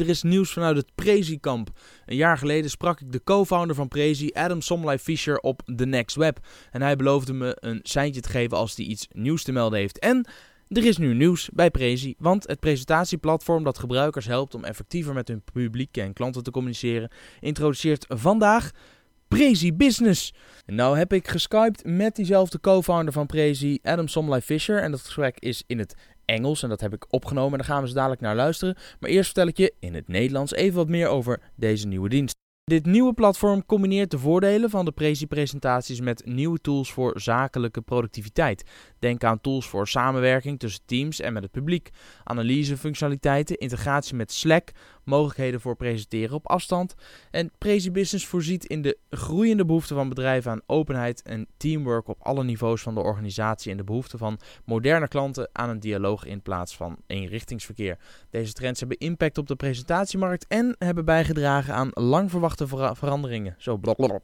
Er is nieuws vanuit het Prezi-kamp. Een jaar geleden sprak ik de co-founder van Prezi, Adam Somlai Fisher, op The Next Web. En hij beloofde me een seintje te geven als hij iets nieuws te melden heeft. En er is nu nieuws bij Prezi, want het presentatieplatform dat gebruikers helpt om effectiever met hun publiek en klanten te communiceren, introduceert vandaag Prezi Business. Nou heb ik geskyped met diezelfde co-founder van Prezi, Adam Somlai Fisher. En dat gesprek is in het Engels en dat heb ik opgenomen. En daar gaan we zo dadelijk naar luisteren. Maar eerst vertel ik je in het Nederlands even wat meer over deze nieuwe dienst. Dit nieuwe platform combineert de voordelen van de Prezi-presentaties met nieuwe tools voor zakelijke productiviteit. Denk aan tools voor samenwerking tussen teams en met het publiek, analysefunctionaliteiten, integratie met Slack, mogelijkheden voor presenteren op afstand. En Prezi Business voorziet in de groeiende behoefte van bedrijven aan openheid en teamwork op alle niveaus van de organisatie en de behoefte van moderne klanten aan een dialoog in plaats van eenrichtingsverkeer. Deze trends hebben impact op de presentatiemarkt en hebben bijgedragen aan lang verwachte veranderingen. Zo blablabla.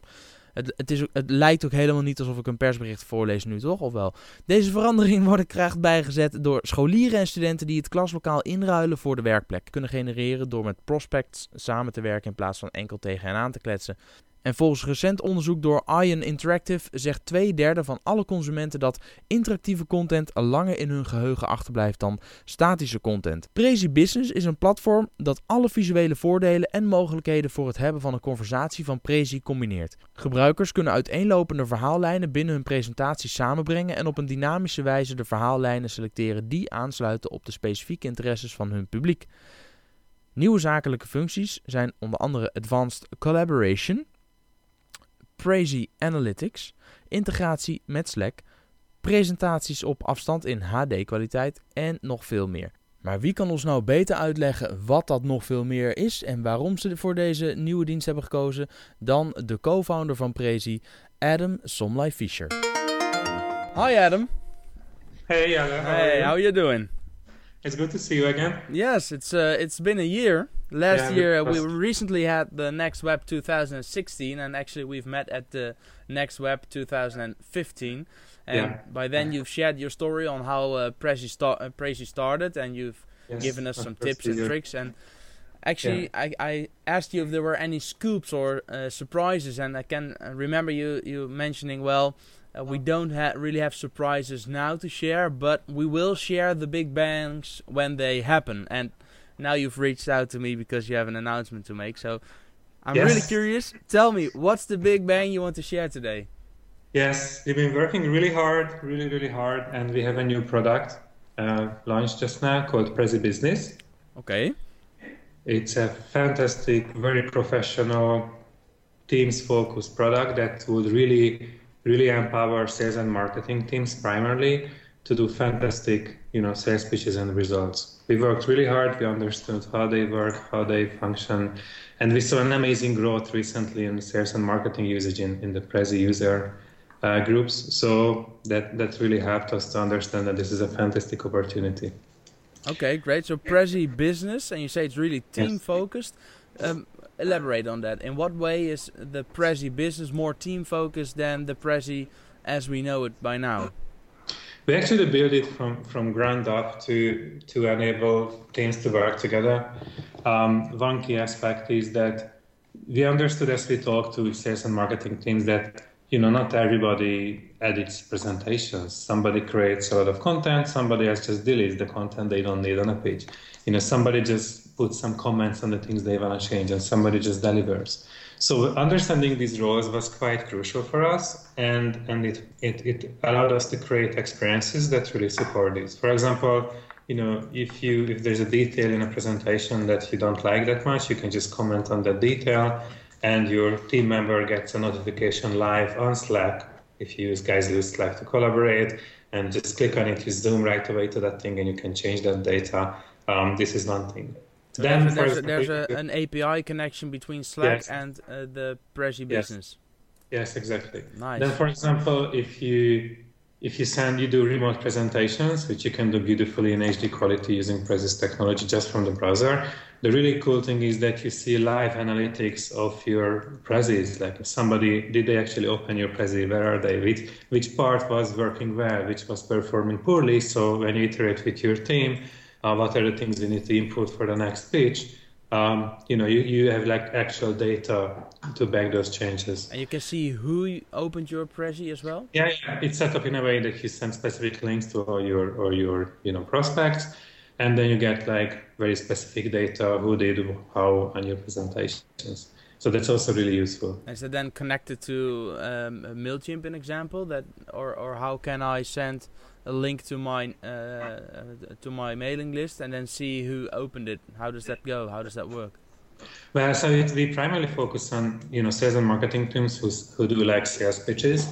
Het, het, is, het lijkt ook helemaal niet alsof ik een persbericht voorlees nu, toch? Of wel? Deze veranderingen worden kracht bijgezet door scholieren en studenten die het klaslokaal inruilen voor de werkplek. Kunnen genereren door met prospects samen te werken in plaats van enkel tegen hen aan te kletsen. En volgens recent onderzoek door Ion Interactive zegt twee derde van alle consumenten dat interactieve content langer in hun geheugen achterblijft dan statische content. Prezi Business is een platform dat alle visuele voordelen en mogelijkheden voor het hebben van een conversatie van Prezi combineert. Gebruikers kunnen uiteenlopende verhaallijnen binnen hun presentatie samenbrengen en op een dynamische wijze de verhaallijnen selecteren die aansluiten op de specifieke interesses van hun publiek. Nieuwe zakelijke functies zijn onder andere Advanced Collaboration, Crazy Analytics, integratie met Slack, presentaties op afstand in HD-kwaliteit en nog veel meer. Maar wie kan ons nou beter uitleggen wat dat nog veel meer is en waarom ze voor deze nieuwe dienst hebben gekozen dan de co-founder van Prezi, Adam Somlai Fisher. Hi Adam. Hey Adam. Hey, how are you doing? It's good to see you again. Yes, it's uh, it's been a year. Last Yeah, year uh, we recently had the Next Web 2016, and actually we've met at the Next Web 2015. And Yeah. by then you've shared your story on how uh, Prezi, sta- uh, Prezi started, and you've Yes, given us some tips and tricks. And actually, I, I asked you if there were any scoops or uh, surprises, and I can remember you you mentioning well. Uh, we don't ha- really have surprises now to share, but we will share the big bangs when they happen. And now you've reached out to me because you have an announcement to make. So I'm Yes. really curious. Tell me, what's the big bang you want to share today? Yes, we've been working really hard, really, really hard, and we have a new product uh, launched just now called Prezi Business. Okay. It's a fantastic, very professional, teams-focused product that would really, really empower sales and marketing teams primarily to do fantastic, you know, sales pitches and results. We worked really hard. We understood how they work, how they function, and we saw an amazing growth recently in sales and marketing usage in, in the Prezi user uh, groups. So that that really helped us to understand that this is a fantastic opportunity. Okay, great. So Prezi business, and you say it's really team focused. Um, elaborate on that. In what way is the Prezi business more team focused than the Prezi as we know it by now? We actually built it from, from ground up to to enable teams to work together. Um, one key aspect is that we understood as we talked to sales and marketing teams that you know not everybody edits presentations. Somebody creates a lot of content, somebody else just deletes the content they don't need on a page. You know, somebody just puts some comments on the things they want to change, and somebody just delivers. So understanding these roles was quite crucial for us, and and it, it, it allowed us to create experiences that really support this. For example, you know, if you if there's a detail in a presentation that you don't like that much, you can just comment on that detail, and your team member gets a notification live on Slack if you use guys use Slack to collaborate, and just click on it, you zoom right away to that thing, and you can change that data. Um, this is one thing. So Then, there's, for there's, a, there's a, an API connection between Slack Yes. and uh, the Prezi business. Yes, exactly. Nice. Then, for example, if you if you send you do remote presentations, which you can do beautifully in HD quality using Prezi's technology just from the browser, the really cool thing is that you see live analytics of your Prezis. Like somebody did they actually open your Prezi? Where are they? Which which part was working well? Which was performing poorly? So when you iterate with your team, uh, what are the things you need to improve for the next pitch? um, you know, you, you have like actual data to back those changes. And you can see who opened your Prezi as well. Yeah, yeah, it's set up in a way that you send specific links to all your or your you know prospects, and then you get like very specific data who did how on your presentations. So that's also really useful. Is it then connected to um, Mailchimp, an example that, or or how can I send a link to my uh, to my mailing list and then see who opened it? How does that go? How does that work? Well, so it, we primarily focus on you know sales and marketing teams who who do like sales pitches.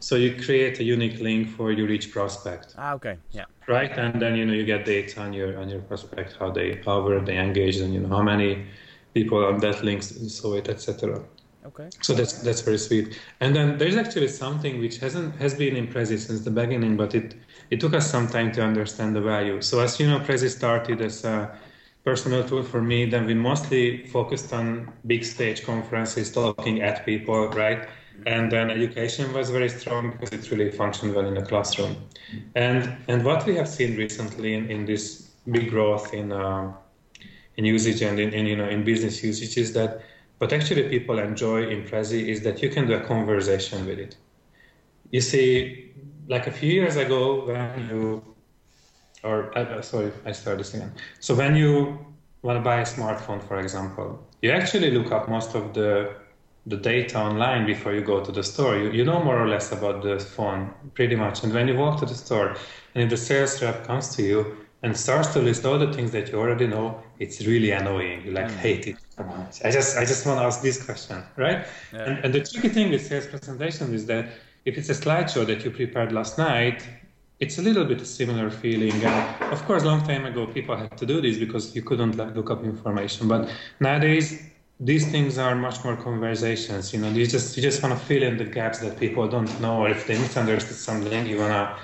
So you create a unique link for your each prospect. Ah, okay, yeah. Right, and then you know you get data on your on your prospect, how they how were they engaged, and you know how many people on that link saw it, etc. Okay. So that's that's very sweet. And then there's actually something which hasn't has been in Prezi since the beginning, but it it took us some time to understand the value. So as you know, Prezi started as a personal tool for me. Then we mostly focused on big stage conferences, talking at people, right? And then education was very strong because it really functioned well in the classroom. And and what we have seen recently in, in this big growth in uh, in usage and in, in you know in business usage is that what actually people enjoy in Prezi is that you can do a conversation with it. You see, like a few years ago, when you, or uh, sorry, I started this again. So when you want to buy a smartphone, for example, you actually look up most of the the data online before you go to the store. You, you know more or less about the phone, pretty much. And when you walk to the store, and if the sales rep comes to you and starts to list all the things that you already know, it's really annoying. You like mm. hate it. I just I just want to ask this question, right? Yeah. And, and the tricky thing with sales presentation is that if it's a slideshow that you prepared last night, it's a little bit a similar feeling. And of course, long time ago, people had to do this because you couldn't look up information. But nowadays, these things are much more conversations. You know, you just you just want to fill in the gaps that people don't know, or if they misunderstood something, you wanna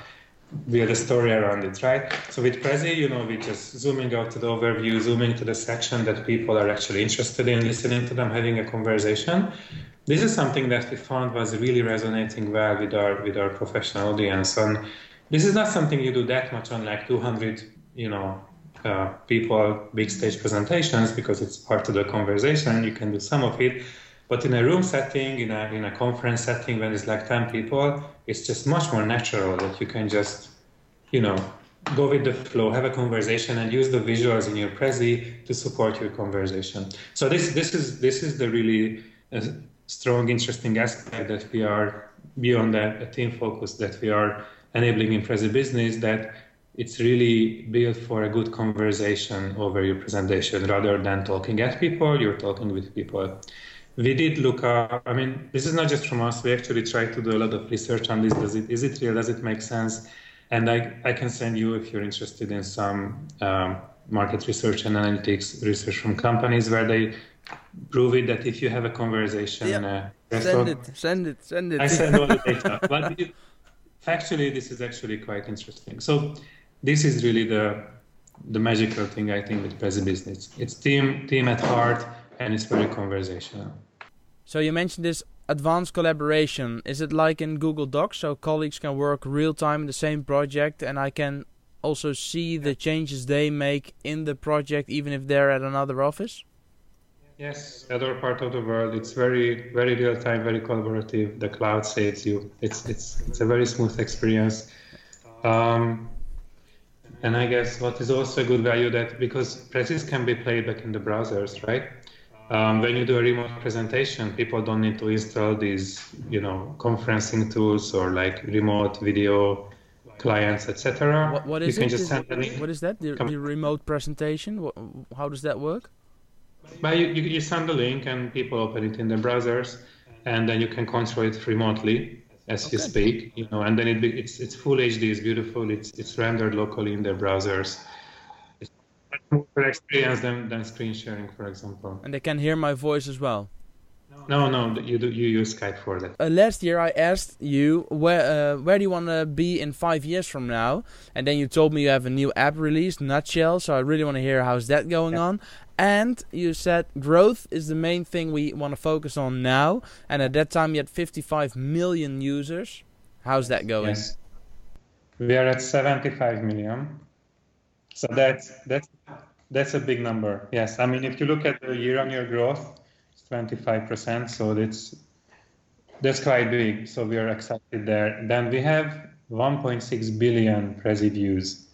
build a story around it, right? So with Prezi, you know, we just zooming out to the overview, zooming to the section that people are actually interested in, listening to them, having a conversation. This is something that we found was really resonating well with our with our professional audience, and this is not something you do that much on like 200, you know, uh, people big stage presentations because it's part of the conversation. You can do some of it, but in a room setting, in a, in a conference setting, when it's like 10 people, it's just much more natural that you can just, you know, go with the flow, have a conversation, and use the visuals in your Prezi to support your conversation. So this this is this is the really uh, strong, interesting aspect that we are beyond a team focus that we are enabling in Prezi Business that it's really built for a good conversation over your presentation rather than talking at people, you're talking with people we did look up. I mean, this is not just from us. We actually tried to do a lot of research on this. Does it is it real? Does it make sense? And I, I can send you if you're interested in some um, market research and analytics research from companies where they prove it that if you have a conversation, yep. uh, send it, send it, send it. I send all the data. but it, factually, this is actually quite interesting. So this is really the the magical thing I think with Prezi Business. It's team team at heart and it's very conversational. So you mentioned this advanced collaboration. Is it like in Google Docs, so colleagues can work real time in the same project, and I can also see the changes they make in the project, even if they're at another office? Yes, other part of the world. It's very, very real time, very collaborative. The cloud saves you. It's it's it's a very smooth experience. Um, and I guess what is also a good value that because Prezis can be played back in the browsers, right? Um, when you do a remote presentation, people don't need to install these, you know, conferencing tools or like remote video clients, etc. What, what is you can it? Just send it, what is that? The, the remote presentation? What, how does that work? But you, you, you send the link and people open it in their browsers, and then you can control it remotely as okay. you speak. You know, and then it, it's it's full HD, it's beautiful. It's it's rendered locally in their browsers more experience than, than screen sharing, for example. And they can hear my voice as well. No, no, you do, you use Skype for that. Uh, last year I asked you where uh, where do you want to be in five years from now, and then you told me you have a new app released, Nutshell. So I really want to hear how's that going yeah. on. And you said growth is the main thing we want to focus on now. And at that time you had 55 million users. How's that going? Yes. We are at 75 million. So that's that's that's a big number. Yes, I mean if you look at the year-on-year growth, it's 25%. So that's that's quite big. So we are excited there. Then we have 1.6 billion Prezi views.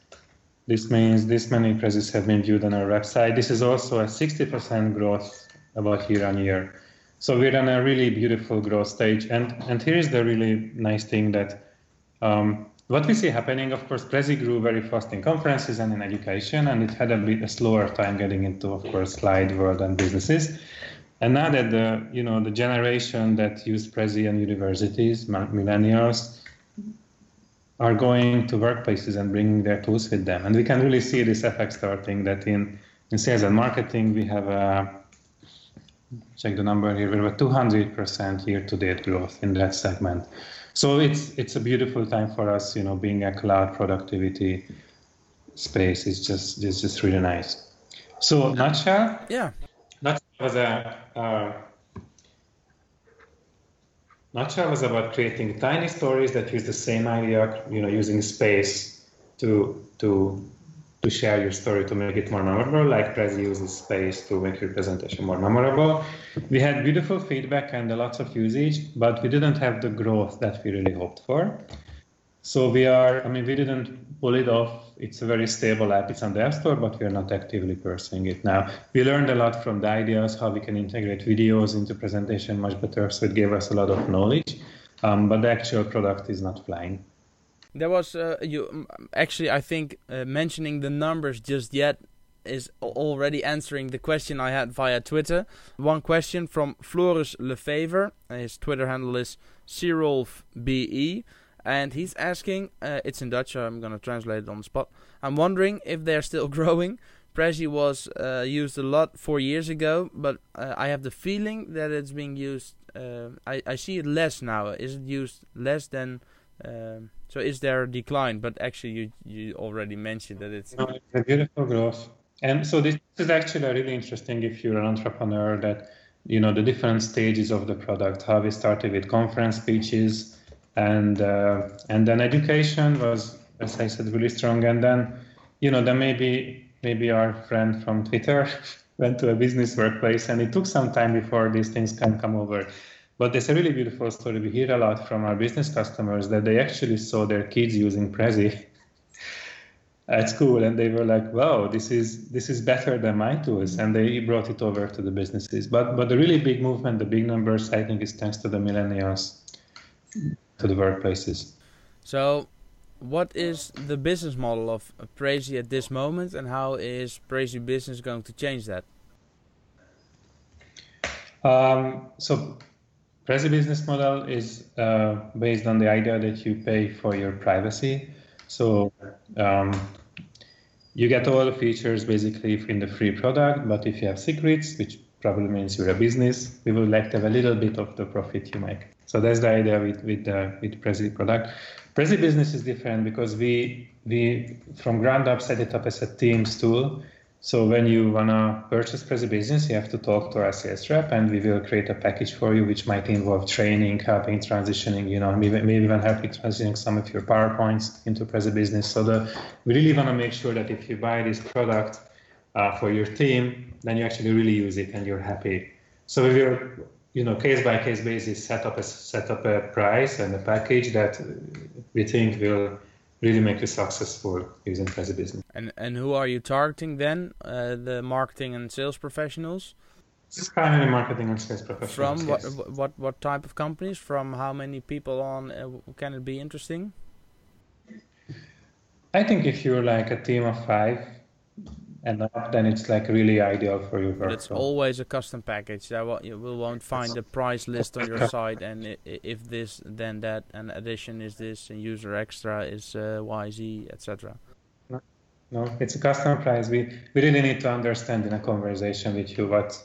This means this many Prezis have been viewed on our website. This is also a 60% growth about year on year. So we're on a really beautiful growth stage. And and here is the really nice thing that um, what we see happening, of course, Prezi grew very fast in conferences and in education, and it had a bit a slower time getting into, of course, slide world and businesses. And now that the you know the generation that used Prezi and universities, millennials, are going to workplaces and bringing their tools with them, and we can really see this effect starting. That in in sales and marketing, we have a check the number here. We have a 200% year-to-date growth in that segment. So it's it's a beautiful time for us. You know, being a cloud productivity space is just is just really nice. So nutshell, yeah, nutshell was a uh, nutshell was about creating tiny stories that use the same idea. You know, using space to to to share your story to make it more memorable, like Prezi uses space to make your presentation more memorable. We had beautiful feedback and lots of usage, but we didn't have the growth that we really hoped for. So we are, I mean, we didn't pull it off. It's a very stable app. It's on the App Store, but we are not actively pursuing it now. We learned a lot from the ideas, how we can integrate videos into presentation much better. So it gave us a lot of knowledge, um, but the actual product is not flying. There was uh, you actually I think uh, mentioning the numbers just yet is already answering the question I had via Twitter. One question from Floris Lefevre. His Twitter handle is CirolfBE. And he's asking, uh, it's in Dutch, so I'm going to translate it on the spot. I'm wondering if they're still growing. Prezi was uh, used a lot four years ago, but uh, I have the feeling that it's being used. Uh, I, I see it less now. Is it used less than um, so is there a decline? But actually, you you already mentioned that it's no, it's a beautiful growth. And so this is actually really interesting if you're an entrepreneur that you know the different stages of the product. How we started with conference speeches, and uh, and then education was, as I said, really strong. And then you know then maybe maybe our friend from Twitter went to a business workplace, and it took some time before these things can come over. But it's a really beautiful story. We hear a lot from our business customers that they actually saw their kids using Prezi at school, and they were like, "Wow, this is this is better than my tools," and they brought it over to the businesses. But but the really big movement, the big numbers, I think, is thanks to the millennials, to the workplaces. So, what is the business model of Prezi at this moment, and how is Prezi business going to change that? Um, so Prezi business model is uh, based on the idea that you pay for your privacy. So um, you get all the features basically in the free product, but if you have secrets, which probably means you're a business, we would like to have a little bit of the profit you make. So that's the idea with with the with Prezi product. Prezi business is different because we we from ground up set it up as a Teams tool so when you wanna purchase Prezi Business, you have to talk to our sales rep, and we will create a package for you, which might involve training, helping transitioning, you know, maybe, even helping transitioning some of your PowerPoints into Prezi Business. So the, we really want to make sure that if you buy this product uh, for your team, then you actually really use it and you're happy. So we will, you know, case by case basis, set up a set up a price and a package that we think will really make you successful using as a Business. And and who are you targeting then? Uh, the marketing and sales professionals. Is primarily marketing and sales professionals. From what yes. what what type of companies? From how many people on? Uh, can it be interesting? I think if you're like a team of five, and up, then it's like really ideal for you. But it's always a custom package. That you will won't find the price list on your site, and if this, then that, and addition is this, and user extra is uh, YZ, etc. No, no, it's a custom price. We we really need to understand in a conversation with you what,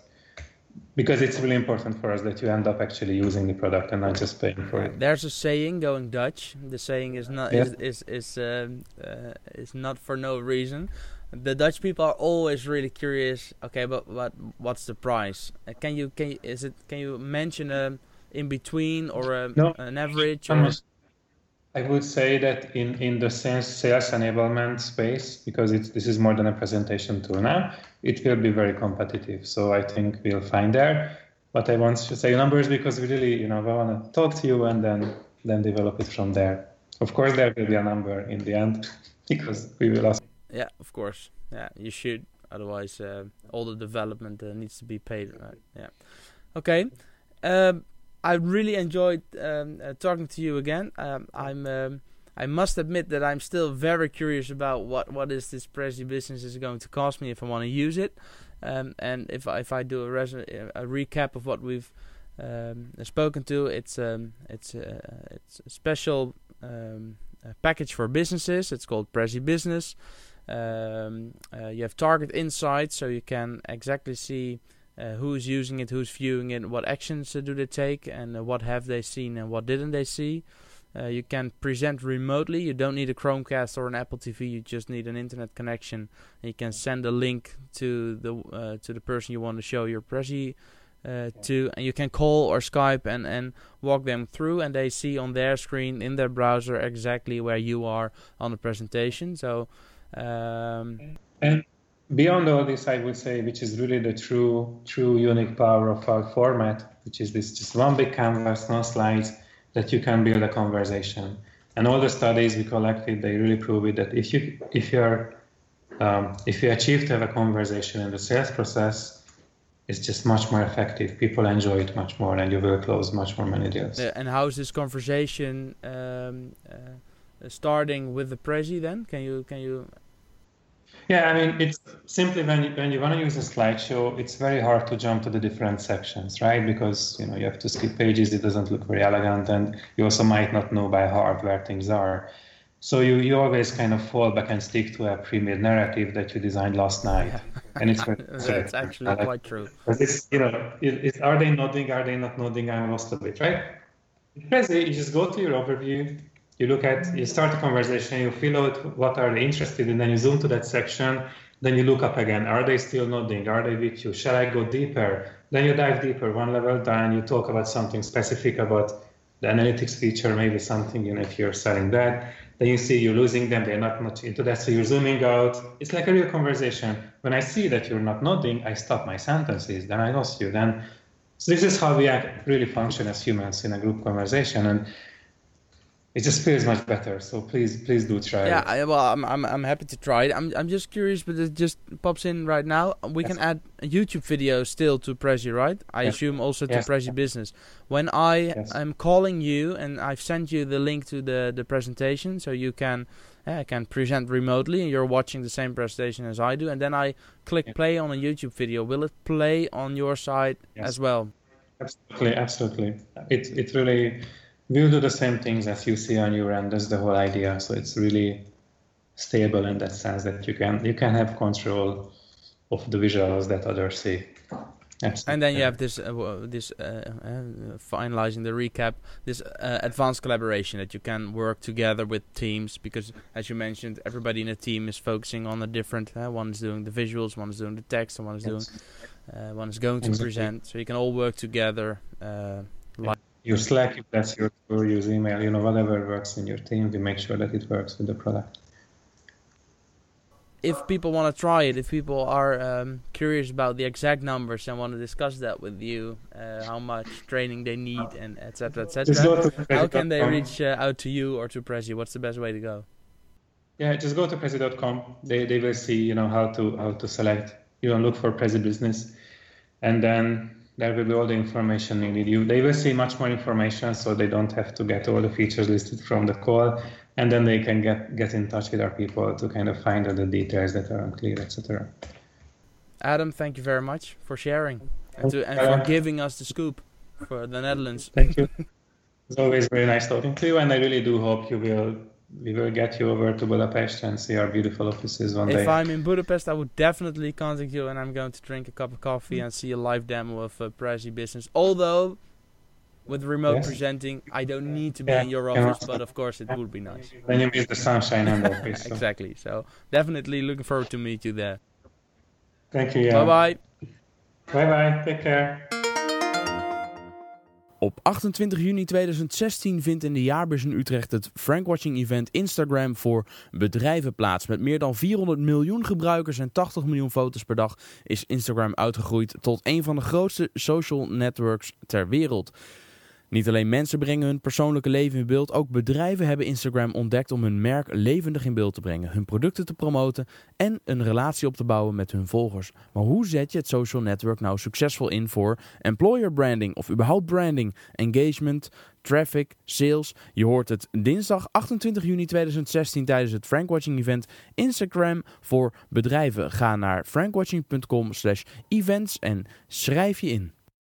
because it's really important for us that you end up actually using the product and not just paying for it. There's a saying going Dutch. The saying is not yeah. is is is, um, uh, is not for no reason the Dutch people are always really curious. Okay, but but what's the price? Uh, can you can you, is it can you mention a in between or a, no, an average? Or? I would say that in, in the sales, sales enablement space, because it's, this is more than a presentation tool now, it will be very competitive. So I think we'll find there. But I want to say numbers because we really, you know, we want to talk to you and then then develop it from there. Of course, there will be a number in the end because we will ask. Yeah, of course. Yeah, you should. Otherwise, uh, all the development uh, needs to be paid. Right? Yeah. Okay. Um, I really enjoyed um, uh, talking to you again. Um, I'm. Um, I must admit that I'm still very curious about what what is this Prezi business is going to cost me if I want to use it, um, and if I, if I do a, a recap of what we've um, spoken to, it's it's uh, it's a special package for businesses. It's called Prezi Business. Um, uh, you have target insights, so you can exactly see uh, who's using it, who's viewing it, what actions uh, do they take, and uh, what have they seen and what didn't they see. Uh, you can present remotely. You don't need a Chromecast or an Apple TV. You just need an internet connection. You can send a link to the uh, to the person you want to show your Prezi uh, to, and you can call or Skype and and walk them through, and they see on their screen in their browser exactly where you are on the presentation. So. Um, and beyond all this, I would say, which is really the true, true unique power of our format, which is this just one big canvas, no slides, that you can build a conversation. And all the studies we collected, they really prove it that if you if you're um, if you achieve to have a conversation in the sales process, it's just much more effective. People enjoy it much more, and you will close much more many deals. and how's this conversation um, uh, starting with the Prezi? Then can you can you yeah, I mean, it's simply when you, when you want to use a slideshow, it's very hard to jump to the different sections, right? Because you know you have to skip pages; it doesn't look very elegant, and you also might not know by heart where things are. So you, you always kind of fall back and stick to a pre-made narrative that you designed last night, yeah. and it's that's actually quite true. It's you know, it, it, are they nodding? Are they not nodding? I'm lost a bit, right? You just go to your overview, you look at, you start a conversation, you fill out what are they interested in, then you zoom to that section, then you look up again. Are they still nodding? Are they with you? Shall I go deeper? Then you dive deeper, one level down, you talk about something specific about the analytics feature, maybe something, you know, if you're selling that. Then you see you're losing them, they're not much into that, so you're zooming out. It's like a real conversation. When I see that you're not nodding, I stop my sentences, then I lost you. Then so this is how we act, really function as humans in a group conversation. And it just feels much better. So please, please do try. Yeah, it. I, well, I'm, I'm I'm happy to try it. I'm I'm just curious, but it just pops in right now. We yes. can add a YouTube video still to Prezi, right? I yes. assume also to yes. Prezi Business. When I am calling you and I've sent you the link to the the presentation, so you can uh, can present remotely, and you're watching the same presentation as I do, and then I click play on a YouTube video. Will it play on your side as well? Absolutely, absolutely. It it really we'll do the same things as you see on your end. That's the whole idea. So it's really stable in that sense that you can you can have control of the visuals that others see. Absolutely. And then you have this uh, this uh, uh, finalizing the recap, this uh, advanced collaboration that you can work together with teams because, as you mentioned, everybody in a team is focusing on a different. Uh, one is doing the visuals, one is doing the text, and one is doing uh, one is going to exactly. present. So you can all work together. like use Slack if that's your tool, use email, you know, whatever works in your team, we make sure that it works with the product. If people want to try it, if people are um, curious about the exact numbers and want to discuss that with you, uh, how much training they need and etc. etc. how can they reach uh, out to you or to Prezi? What's the best way to go? Yeah, just go to prezi.com. They they will see you know how to how to select. You know, look for Prezi business, and then there will be all the information needed. You, they will see much more information, so they don't have to get all the features listed from the call, and then they can get get in touch with our people to kind of find all the details that are unclear, etc. Adam, thank you very much for sharing and, to, and for giving us the scoop for the Netherlands. Thank you. It's always very nice talking to you, and I really do hope you will we will get you over to Budapest and see our beautiful offices one if day. If I'm in Budapest, I would definitely contact you, and I'm going to drink a cup of coffee and see a live demo of uh, Prezi Business. Although, with remote yes. presenting, I don't need to be yeah, in your office, but of course it would be nice. Then you miss the sunshine and the office. So. exactly. So definitely looking forward to meet you there. Thank you. Yeah. Bye bye. Bye bye. Take care. Op 28 juni 2016 vindt in de jaarbeurs in Utrecht het Frankwatching Event Instagram voor bedrijven plaats. Met meer dan 400 miljoen gebruikers en 80 miljoen foto's per dag is Instagram uitgegroeid tot een van de grootste social networks ter wereld. Niet alleen mensen brengen hun persoonlijke leven in beeld, ook bedrijven hebben Instagram ontdekt om hun merk levendig in beeld te brengen, hun producten te promoten en een relatie op te bouwen met hun volgers. Maar hoe zet je het social network nou succesvol in voor employer branding of überhaupt branding, engagement, traffic, sales? Je hoort het dinsdag 28 juni 2016 tijdens het Frankwatching event Instagram voor bedrijven. Ga naar frankwatching.com/events en schrijf je in.